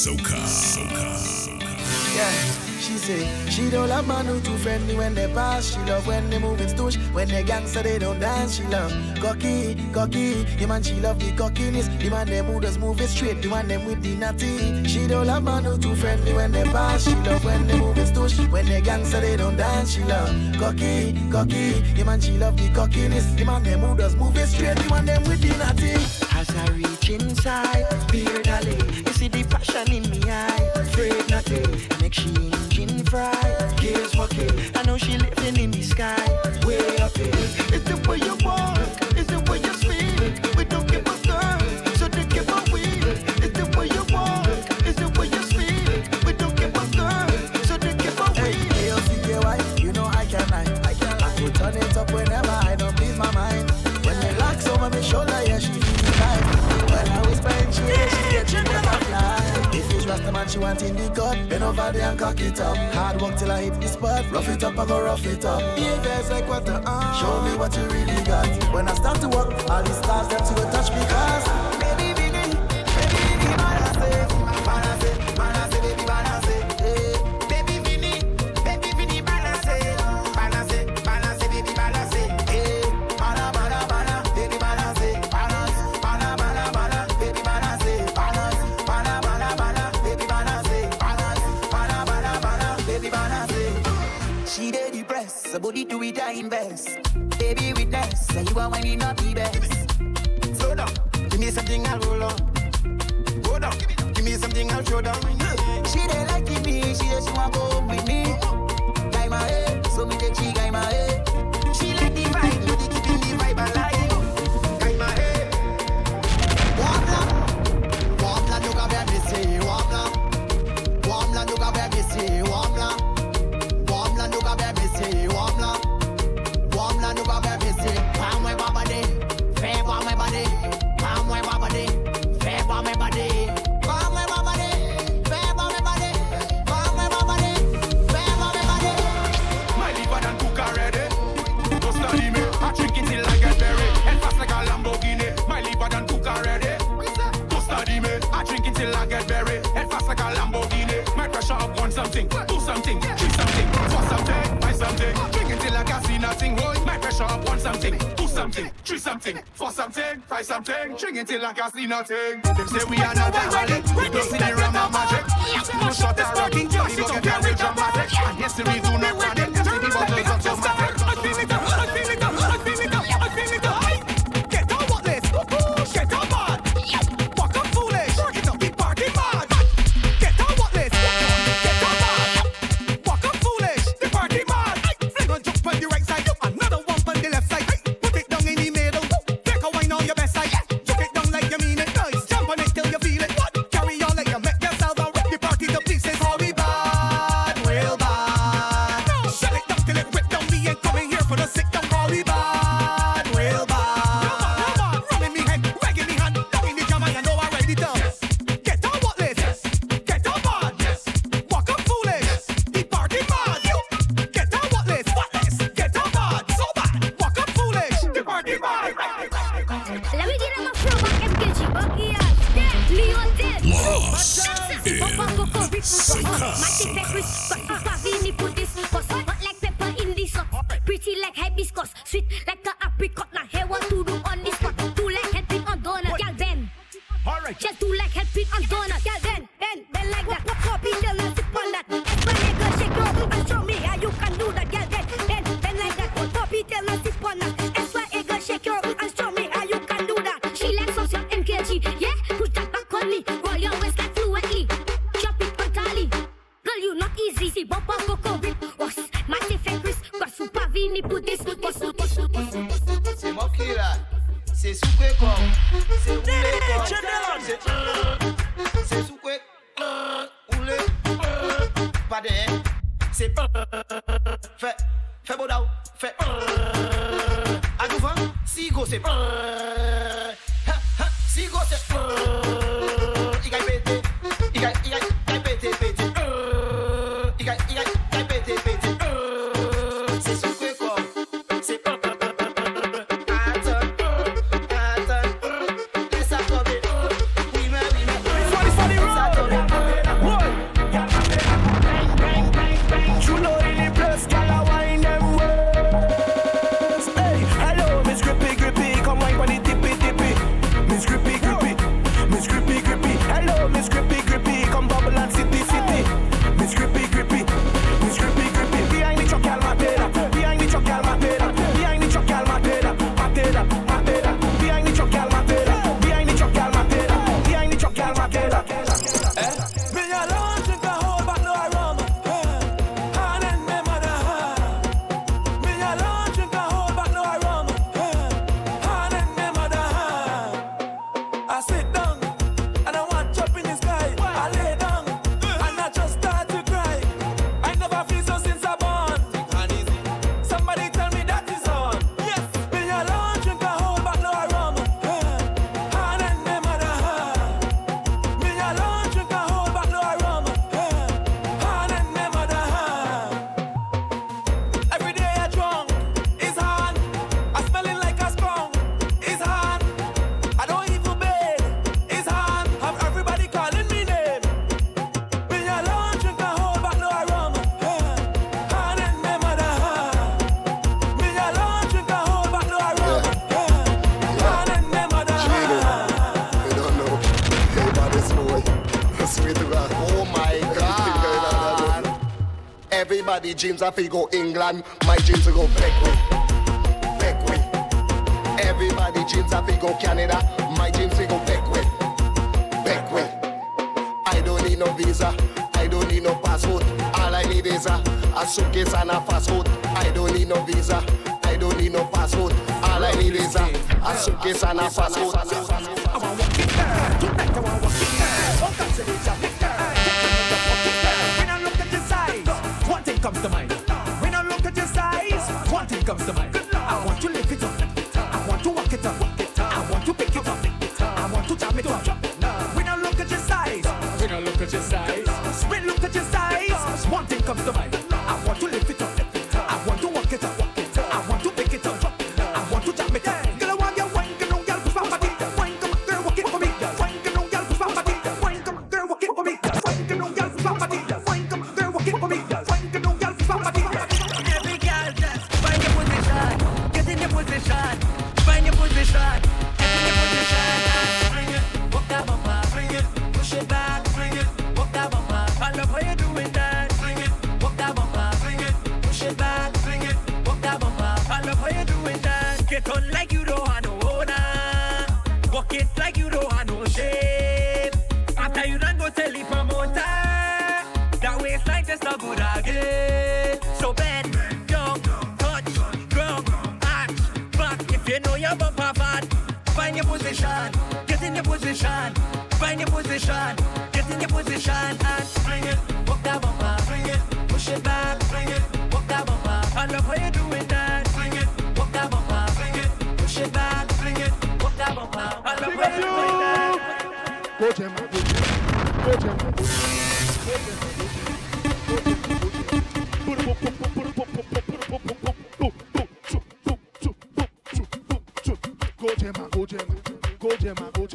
Soca. Soca. Yeah. She say she don't love man who too friendly when they pass. She love when they moving stoosh. When they gangster they don't dance. She love cocky, cocky. The man she love the cockiness. The man them who does move it straight. The man them with the natty. She don't love man who too friendly when they pass. She love when they moving stoosh. When they gangster they don't dance. She love cocky, cocky. The man she love the cockiness. The man them who does move it straight. The man them with the natty. As I reach inside, fear alley, you see the passion in me eye. Afraid nothing, make she engine fry. Gears walking, I know she living in the sky. Way up here, it's the way you walk, Is the way you speak. We don't give a girl. She want in the gut? Bend over there and cock it up. Hard work till I hit the spot. Rough it up, I go rough it up. Behaviors like water on. Uh, show me what you really got. When I start to walk, all these stars them to go touch me cause. fine best. Baby, with this, say you are winning up the best. Slow down, give me something I'll roll on. Go down, give me something I'll show down. She they like me, she just wanna go with me. something, do something, drink something, for something, buy something. Drink until I can see nothing. Hold my pressure up, want something, do something, drink something, for something, buy something. Drink until I can see nothing. Them say we are not a running, we don't see the ram and magic. No shot at rocking, we don't get very dramatic. And yes, we do not panic, see the bottles Yes. Everybody dreams of go England. My dreams to go Beckwith. Beckwith. Everybody dreams of go Canada. My dreams to go Beckwith. Beckwith. I don't need no visa. I don't need no passport. All I need is a, a suitcase and a fast food. I don't need no visa. I don't need no passport. All I need is a, a suitcase and a fast food. Coach him. Coach him. Go Gemma, go Gemma, go Gemma, go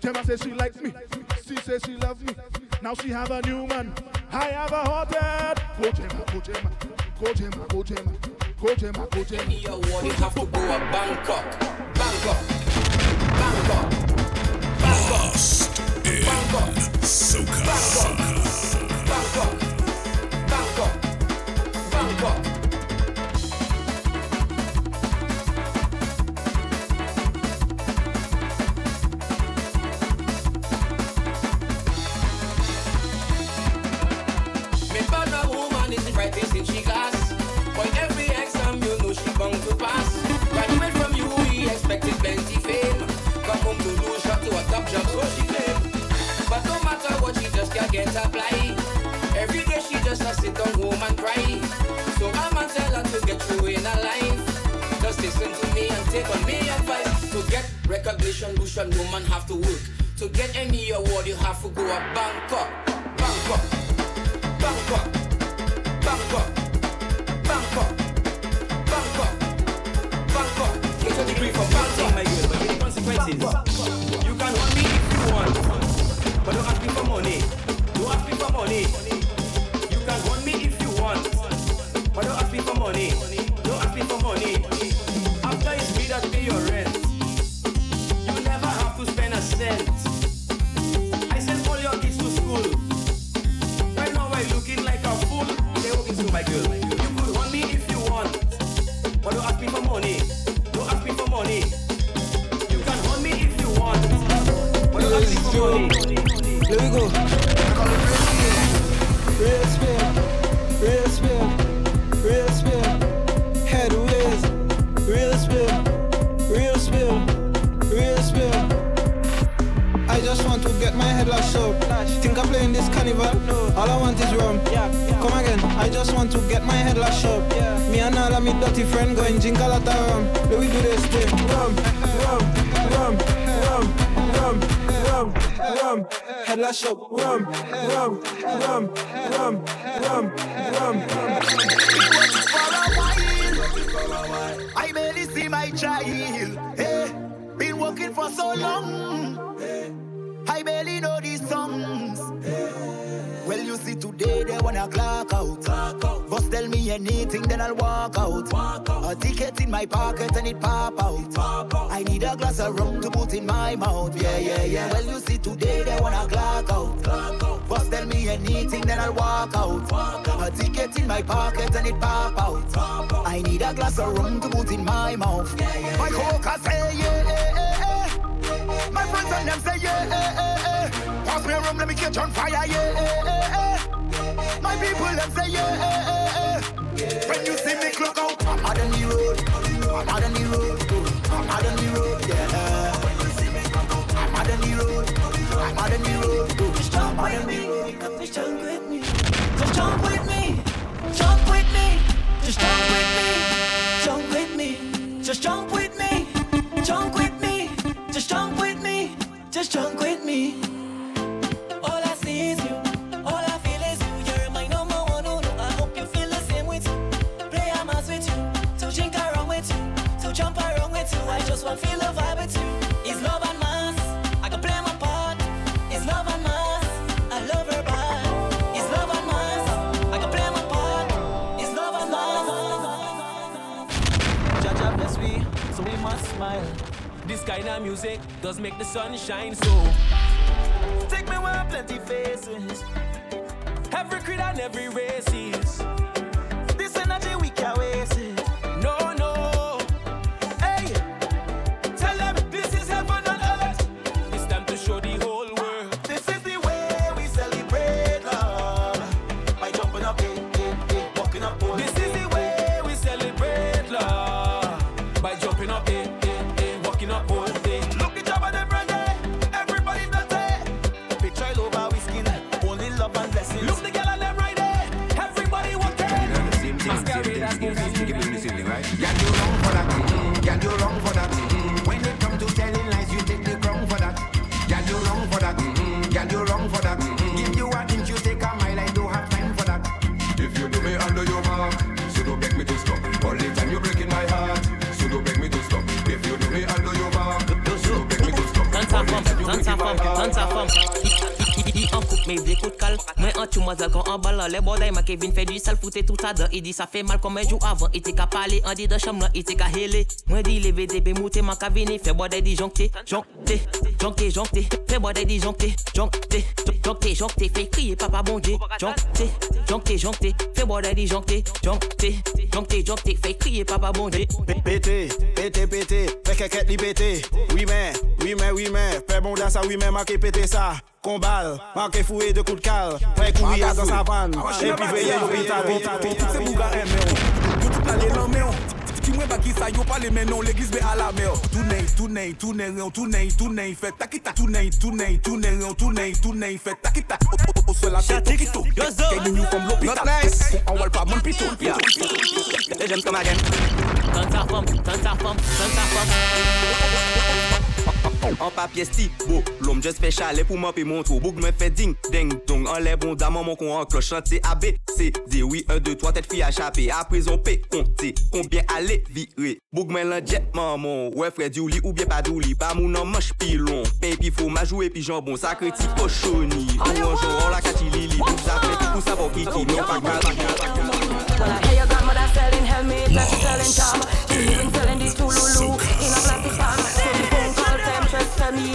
Gemma, says she likes me, she says she loves me. Now she have a new man, I have a hot head. Go Gemma, go Gemma, go Gemma, go Gemma, go Gemma, have to go to Bangkok, Bangkok, Bangkok. Bust in Soca. take on me advice. To get recognition, Lucian woman have to work. To get any award, you have to go up Bangkok. Bangkok. Bangkok. Bangkok. Bangkok. Bangkok. Bangkok. Get a degree from Bangkok. my girl, but the consequences. You can want me if you want. But don't ask me for money. Don't ask me for money. I just want to get my head lashed up. Me and all of my dirty friend going drink a lot of rum. Let we do this thing. Rum, rum, rum, rum, rum, rum, rum. Head lashed up. Rum, rum, rum, rum, rum, rum. I barely see my child. Hey, been working for so long. I barely know this song. They they wanna clock out. Clock out. Boss tell me anything, then I'll walk out. walk out. A ticket in my pocket and it pop out. It pop out. I need a glass of rum to put in my mouth. Yeah, yeah, yeah. Well, you see, today they wanna clock out. Clock out. Boss tell me anything, then I'll walk out. walk out. A ticket in my pocket and it pop out. Pop out. I need a glass of rum to put in my mouth. Yeah, yeah, my yeah. coca say yeah, yeah, yeah. My friends and them say yeah, yeah, yeah. Pass me a rum, let me catch on fire, yeah, yeah, yeah. My people them say yeah, eh. yeah, yeah, yeah. When you see me clock out, I'm out on the road. I'm out on the road. I'm out on the road, yeah. I'm out on the road. I'm out on the road. Just jump with me. Just jump with me. Just jump with me. This kind of music does make the sun shine so. Take me where plenty faces. Every creed and every races. This energy we can't waste mais il écoute calme. Moi en tu quand en ballant les bordailles, ma Kevin fait du sale fouté tout à l'heure. Il dit ça fait mal comme un jour avant. Il t'est qu'à parler, en dit de chambre, il t'est qu'à héler. Moi dit les VDP mouté, ma cabine, fait bordaille dit joncté, joncté, joncté. Fait bordaille dit joncté, joncté, joncté. Fait crier papa bon Dieu, joncté, joncté, joncté. Fait bordaille dit joncté, joncté, joncté. Fait crier papa bon Dieu. Pété, pété, pété, fais qu'elle li pété. Oui, mais, oui, mais, oui, mais, fais bon ça, oui, mais, marqué pété ça. Kombal, manke fouye de kout kal Pre kouye a zan sa van Epi veye yo vital Ton tout se mouga eme yo Yo tout la le lan me yo Ti mwen baki sa yo pale menon L'eglis be ala me yo Tounen, tounen, tounen yo Tounen, tounen, fe takita Tounen, tounen, tounen yo Tounen, tounen, fe takita O se la teto kito Kek di nyou kom l'opital Kon an wal pa moun pito E jem kom agen Tan sa fom, tan sa fom, tan sa fom en papier sti, bo, lom jes fe chale pou mon tro Boug men fe ding, deng, dong. An le bon daman man kon an kloch Chante A, B, C, D, oui, 1, 2, 3, tet fi a chapé. A prezon P, konte, konbyen ale vire Boug lan jet maman, we fred you li ou bien padou li Pa moun an manch pilon, pen pi fomaj ou epi jambon. Sakre ti koshoni, ou anjou an la kati li li Pou sa fred, pou sa pou kiki, pa When I hear selling helmet, that's selling charm She even selling these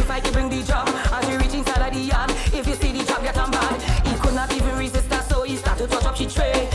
if I can bring the job. As we reach inside of the yard, if you see the job get on bad, he could not even resist her, so he start to touch up she tray.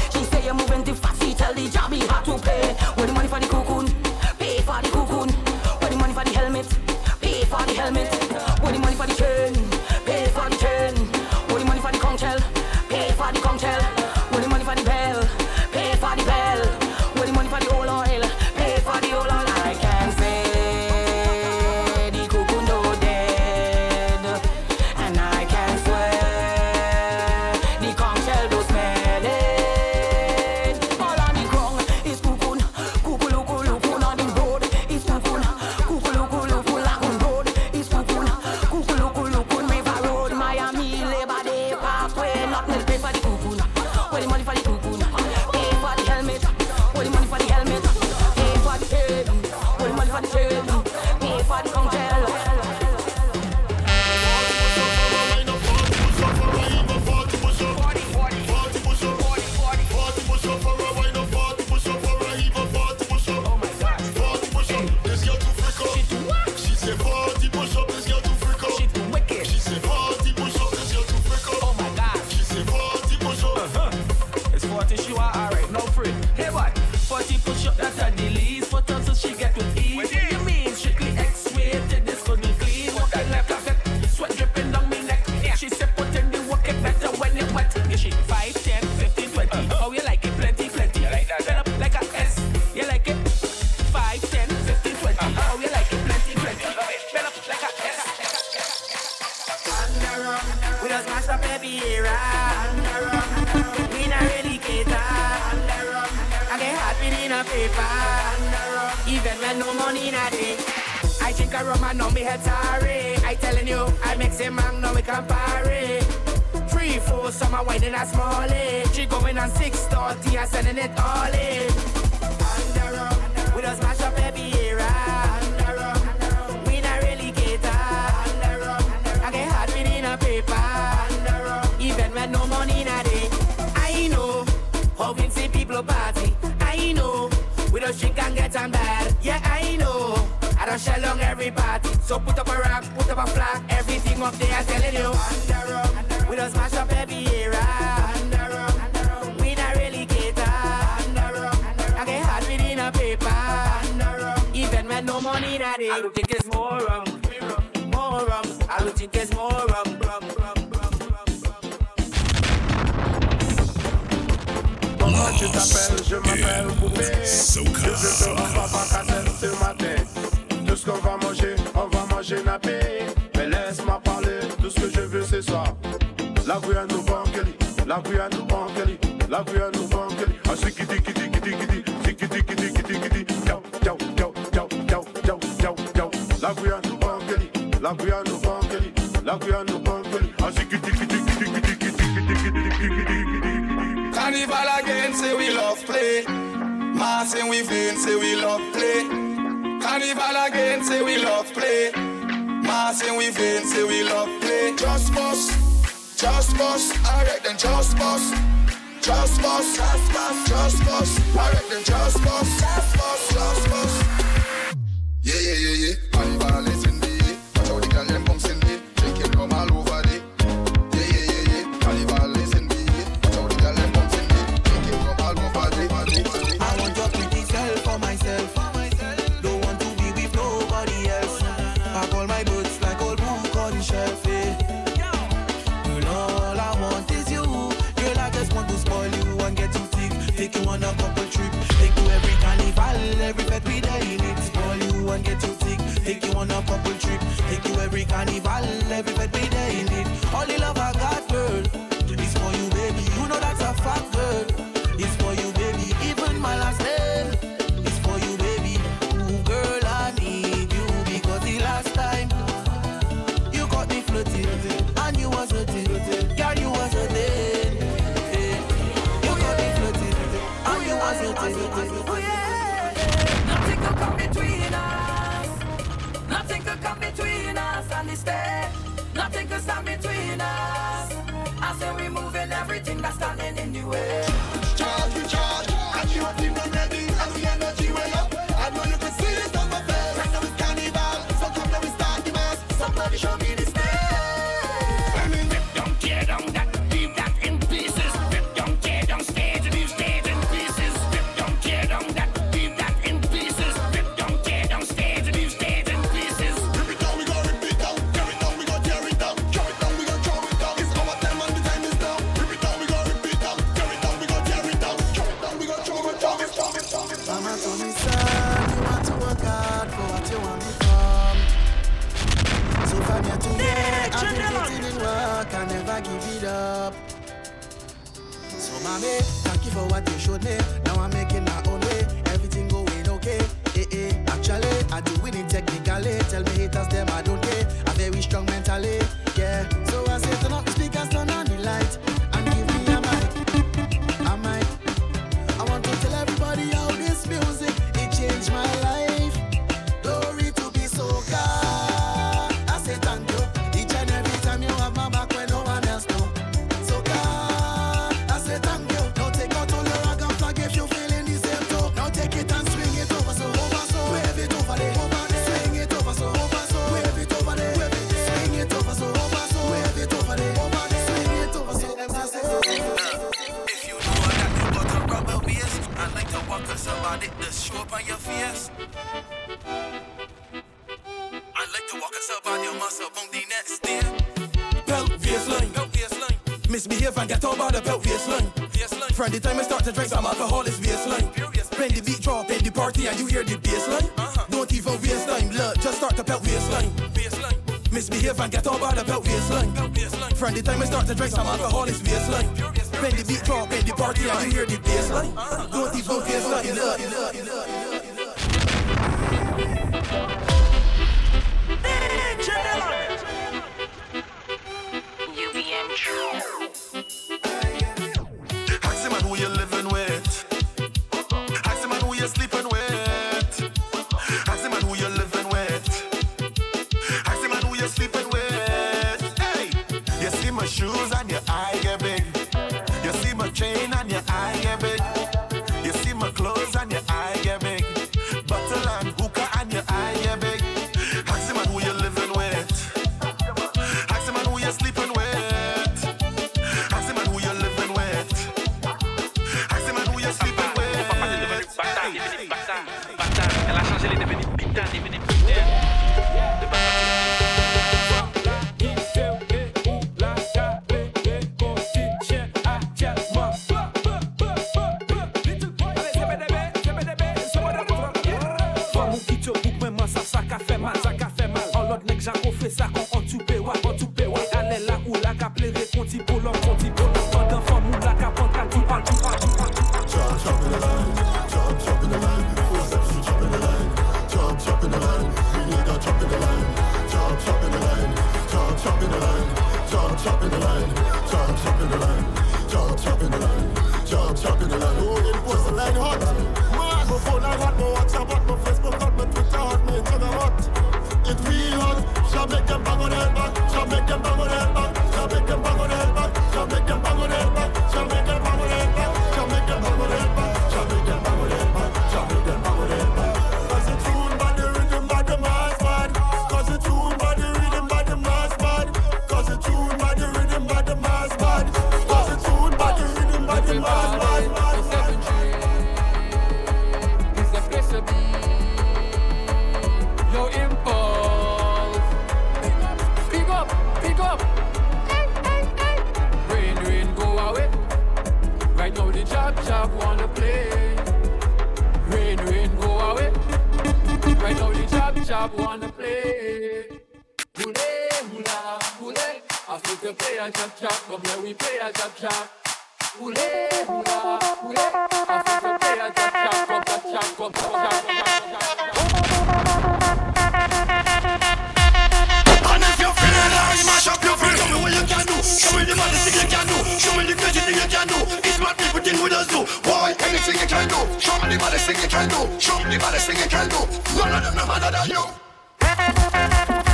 and no money in a day. I drink a rum and now me head sorry. I telling you, I mix it man, now we can party. Three, four, summer wine in a small She going on six thirty, I sending it all in. shell on every party. So put up a rock, put up a flag, everything up there, I'm telling you. We don't smash up every era. Underum, Underum. we not really cater. I get hard within a paper. Even when no money in it. I don't think it's more rum, more rum. I don't think it's more rum, rum, rum, rum. Tu t'appelles Je m'appelle Boubé. Je te Mais laisse-moi parler, tout ce que je veux ce soir. La Guyane nous banquerie, la Guyane nous banquerie, la Guyane nous banquerie. Ah, zikiti, kiti, kiti, kiti, zikiti, kiti, kiti, kiti, ciao, ciao, ciao, ciao, ciao, ciao, ciao, ciao. La Guyane nous banquerie, la Guyane nous banquerie, la Guyane nous banquerie. Ah, zikiti, kiti, kiti, kiti, kiti, kiti, kiti, kiti, kiti. Carnival again, say we love play. Mass and we been, say we love play. Carnival again, say we love play. Ma say we vain, say we love play. Just bust, just bust. Alright then, just bust. Just bust, just bust, just bust. Alright then, just bust, just bust, just bust. Yeah, yeah, yeah, yeah. One ball and get you sick. Take you on a couple trip, take you every carnival, every birthday they. All the love I got. mistake. Nothing can stand between us. I say we're moving everything that's standing in the way. happening round the belt, fierce line. From the time I start to drink some alcohol, it's baseline. When the beat drop in the party and you hear the baseline, uh-huh. don't even waste time, look, just start to belt waistline. baseline. Misbehave and get all by the belt waistline. From the time I start to drink some alcohol, it's baseline. When the beat drop in the party and you hear the baseline, uh-huh. don't even waste time, look. Parce que paye à chap chap, comme là oui paye à chap chap. Oulé, oula, oulé. Parce que paye à chap chap, comme chap chap, comme chap chap, And if you're feeling like mash up your feet, show me what you can do. Show me the magic thing you can do. Show me the crazy thing you can do. It's what people think with us do. Why anything you can do? Show me the baddest thing you can do. Show me the magic thing you can do. None of them no matter than you.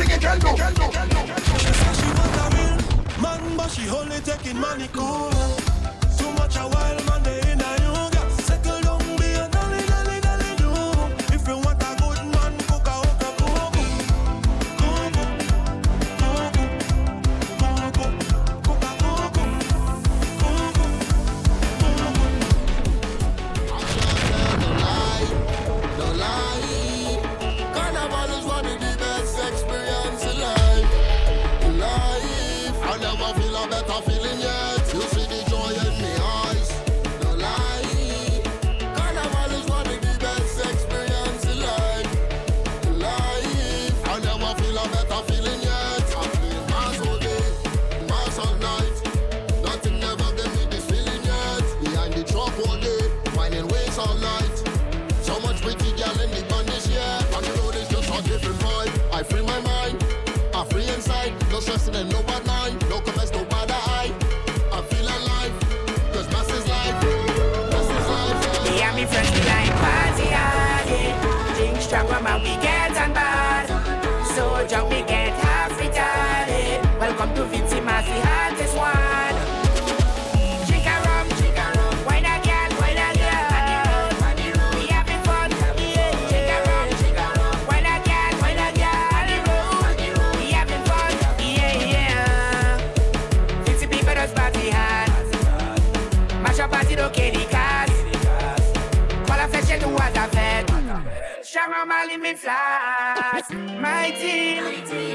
sing it, can. She said she want a man, but she only taking money cool. Too much a while. it's us. My team,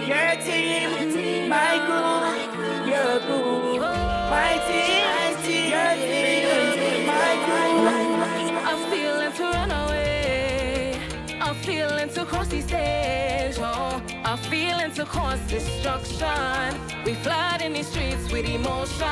your team, my crew, your crew. My team, your team, my crew. I'm feeling to run away. I'm feeling to cross the stage. Oh, I'm feeling to cause destruction. We flood in the streets with emotion.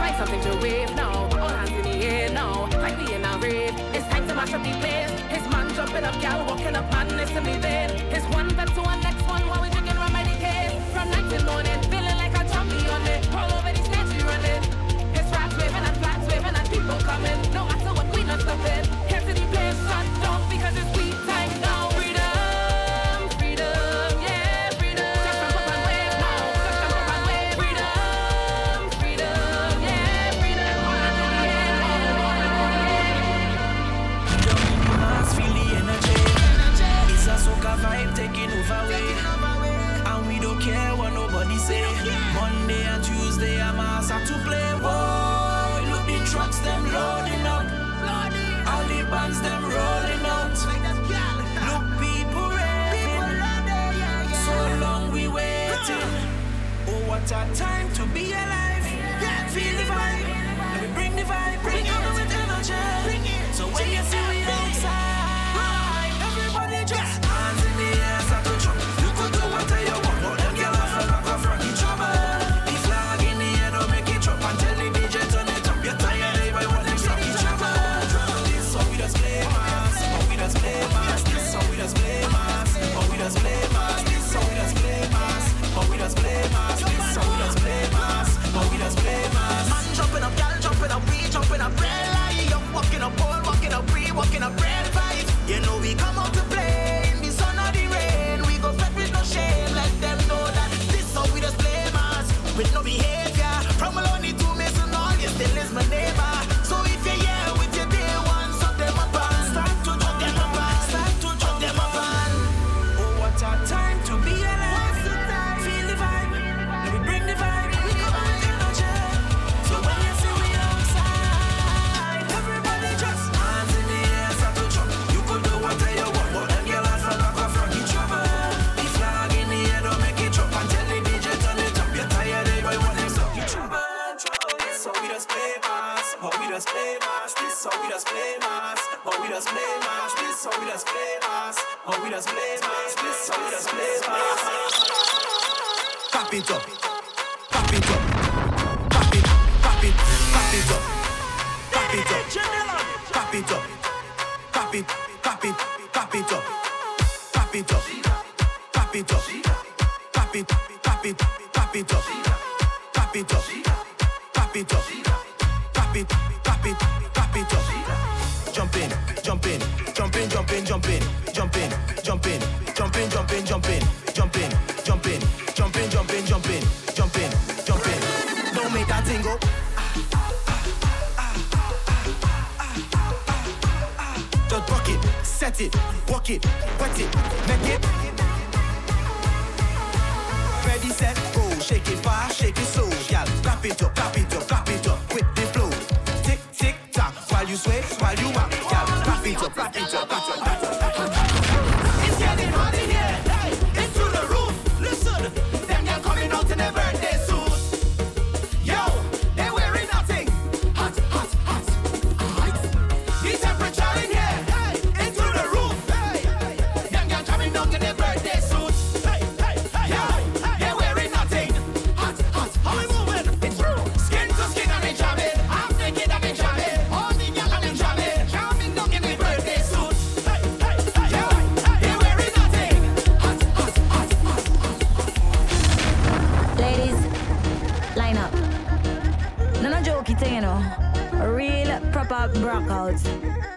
Find something to wave now. All hands in the air now. Fight the rave. It's time to mash up the place. His man jumping up, gal walking up, man in me there. His one back to one, next one while we drinking rum by the case. From night to morning, feeling like a zombie on it. All over these stage we running. His rats waving and flags waving and people coming. No matter what, we not stopping. can I break? Oh, we done split, split, oh, we done split, split. Pop it up, pop it, up, pop it up, pop it up, pop it, pop it, pop it up, pop it up, pop it up, pop it, pop it, pop it up, pop it up, pop it up, pop it, pop it, pop it up. Jump in, jump in, jump in, jump in, jump in jump in, jump in, jump in, jump in, jump in, jump in, jump in, jump in, jump in, jump in, jump in, jump in. Don't make that thing go. Just rock it, set it, walk it, wet it, make it. Ready, set, go. Shake it fast, shake it slow, gal. Clap it up, clap it A it, you know. Real proper breakout.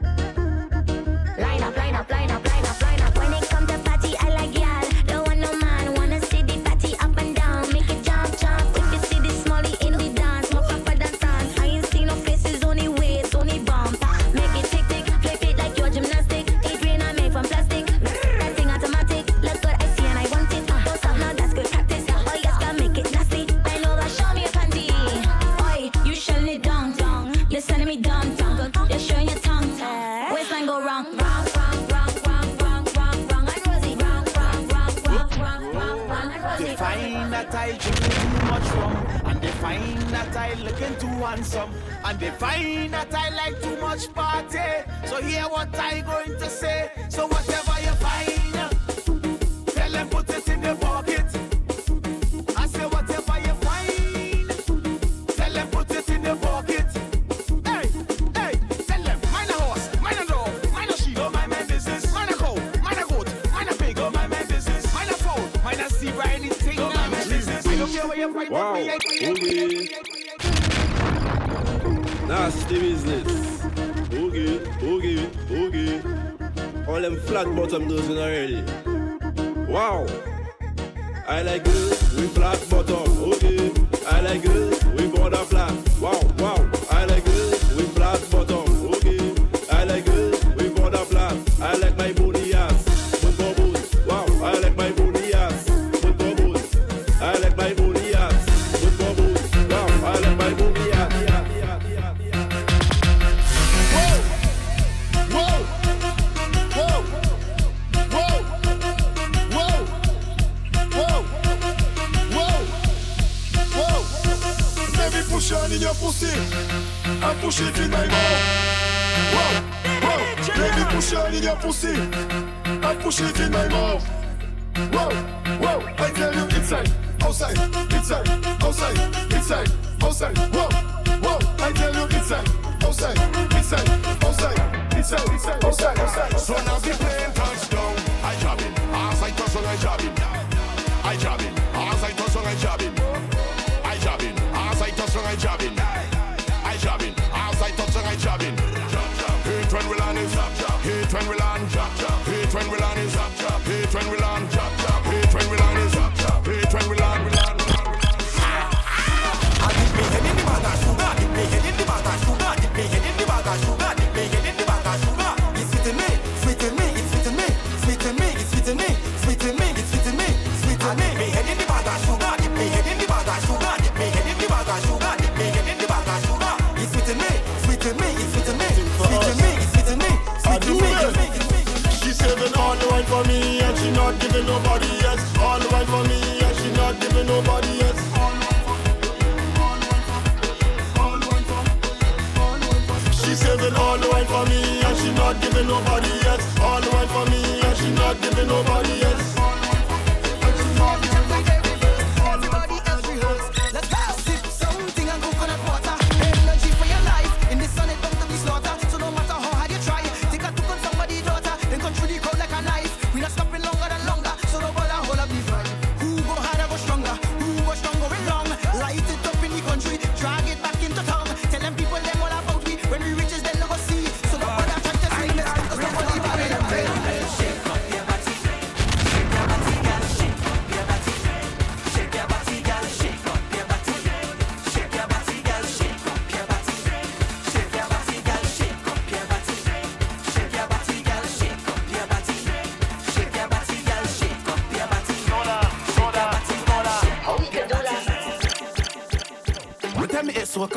Wow, boogie. Nasty business. Boogie, boogie, boogie. All them flat bottom girls already. Wow. I like girls with flat bottom. Okay. I like girls with border flat. Wow, wow. I like girls with flat bottom. Okay. I like girls with border flat. I like my booty push on in your pussy and push it in my mouth. Whoa! Whoa! I tell you inside, outside, inside, outside, inside, outside. Whoa! Whoa! I tell you inside, outside, inside, outside, inside, inside, outside, outside. So now the plane touchdown, I jabbing. As I touch on, I jabbing. I jabbing. As I touch on, I jabbing. I jabbing. As I touch on, I jabbing.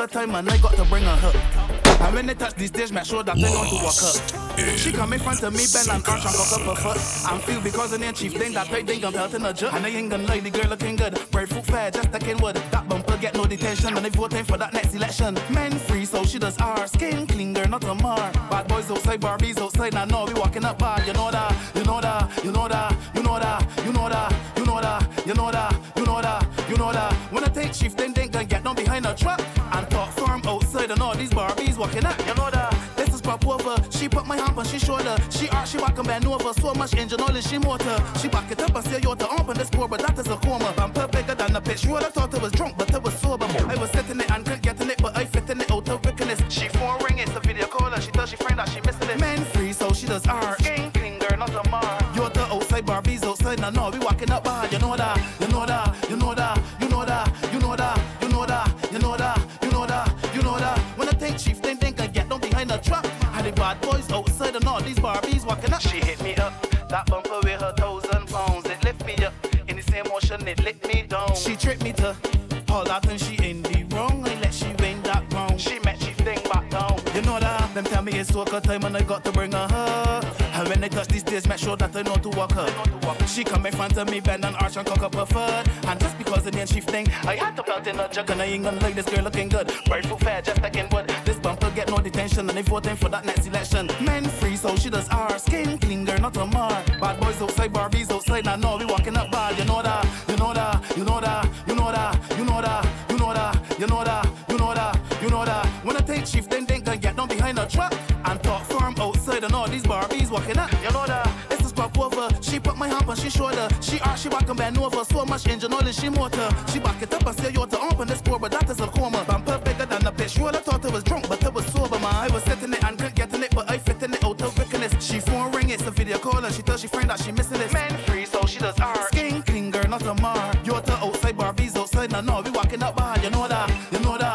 Time and I got to bring her hook. And when they touch the stage, make sure that they want to walk up. She come in front of me, bend and arch and cock up her foot. I'm feel because of the chief thing that tight thing I'm pelting a jerk. And I ain't gonna lie, the girl looking good. Bright fruit fair, just like in wood. That bumper get no detention, and they voting for that next election. Men free, so she does R. Skin clean, girl, not a mar. Bad boys outside, Barbies outside, now know we walking up bad. You know that, you know that, you know that, you know that, you know that, you know that, you know that, you know that, walking up. You know that. This is pop over. She put my hand on she shoulder. She arch, she and bend over. So much engine oil she motor. She back it up and say, yo, the on the score, but that is a coma. I'm bigger than the pitch. You would have thought I was drunk, but I was sober. I was sitting it and couldn't get in it, but I fit in it oh, out of wickedness. She phone ring, it's a video call, and she tells she friend that she missing it. Men free, so she does R. Gang clean, girl, not a mar. You're the outside Barbies outside, now no, we walking up that, you know that, She hit me up, that bumper with her thousand pounds. It lift me up, in the same motion, it licked me down. She tricked me to all that and she in the wrong. I let she win that round. She met she thing back down. You know that, them tell me it's soca time and I got to bring her her. And when they touch these stairs, make sure that I know to walk her. She come in front of me, bend and arch and cock up her foot. And just because the name shifting, I had to belt in a jug and I ain't gonna like this girl looking good. Bird foot fair, just like in wood. This bumper get no detention and they voting for that next election. Men free, so she does R. Skin clean, girl, not a mar. Bad boys outside, Barbies outside. Now know we walking up bad, you know that, you know that, you know that, you know that, you know that, you know that, you know that, you know that, you know that. When I take shift, then they gonna get down behind the truck and talk firm outside and all these Barbies walking up. You know that. Over. She put my hand on she shoulder. She arch, she back and bend over. So much engine oil in she motor. She back it up and say, yo, to open this sport, but that is a coma. Bumper bigger than a bitch. Roll, I thought I was drunk, but I was sober, man. I was sitting it and couldn't get in it, but I fit in it oh, out of wickedness. She phone ring, it's a video call, and she tells she friend that she missing this. Man free, so she does R. Skin clean, girl, not a mar. Yo, to outside, Barbies outside, now no, we walking up bad. You know that, you know that,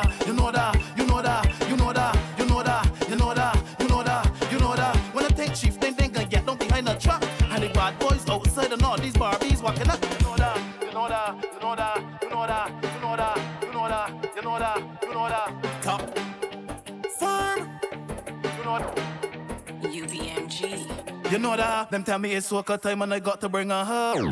You know that. Them tell me it's soca time and I got to bring her home.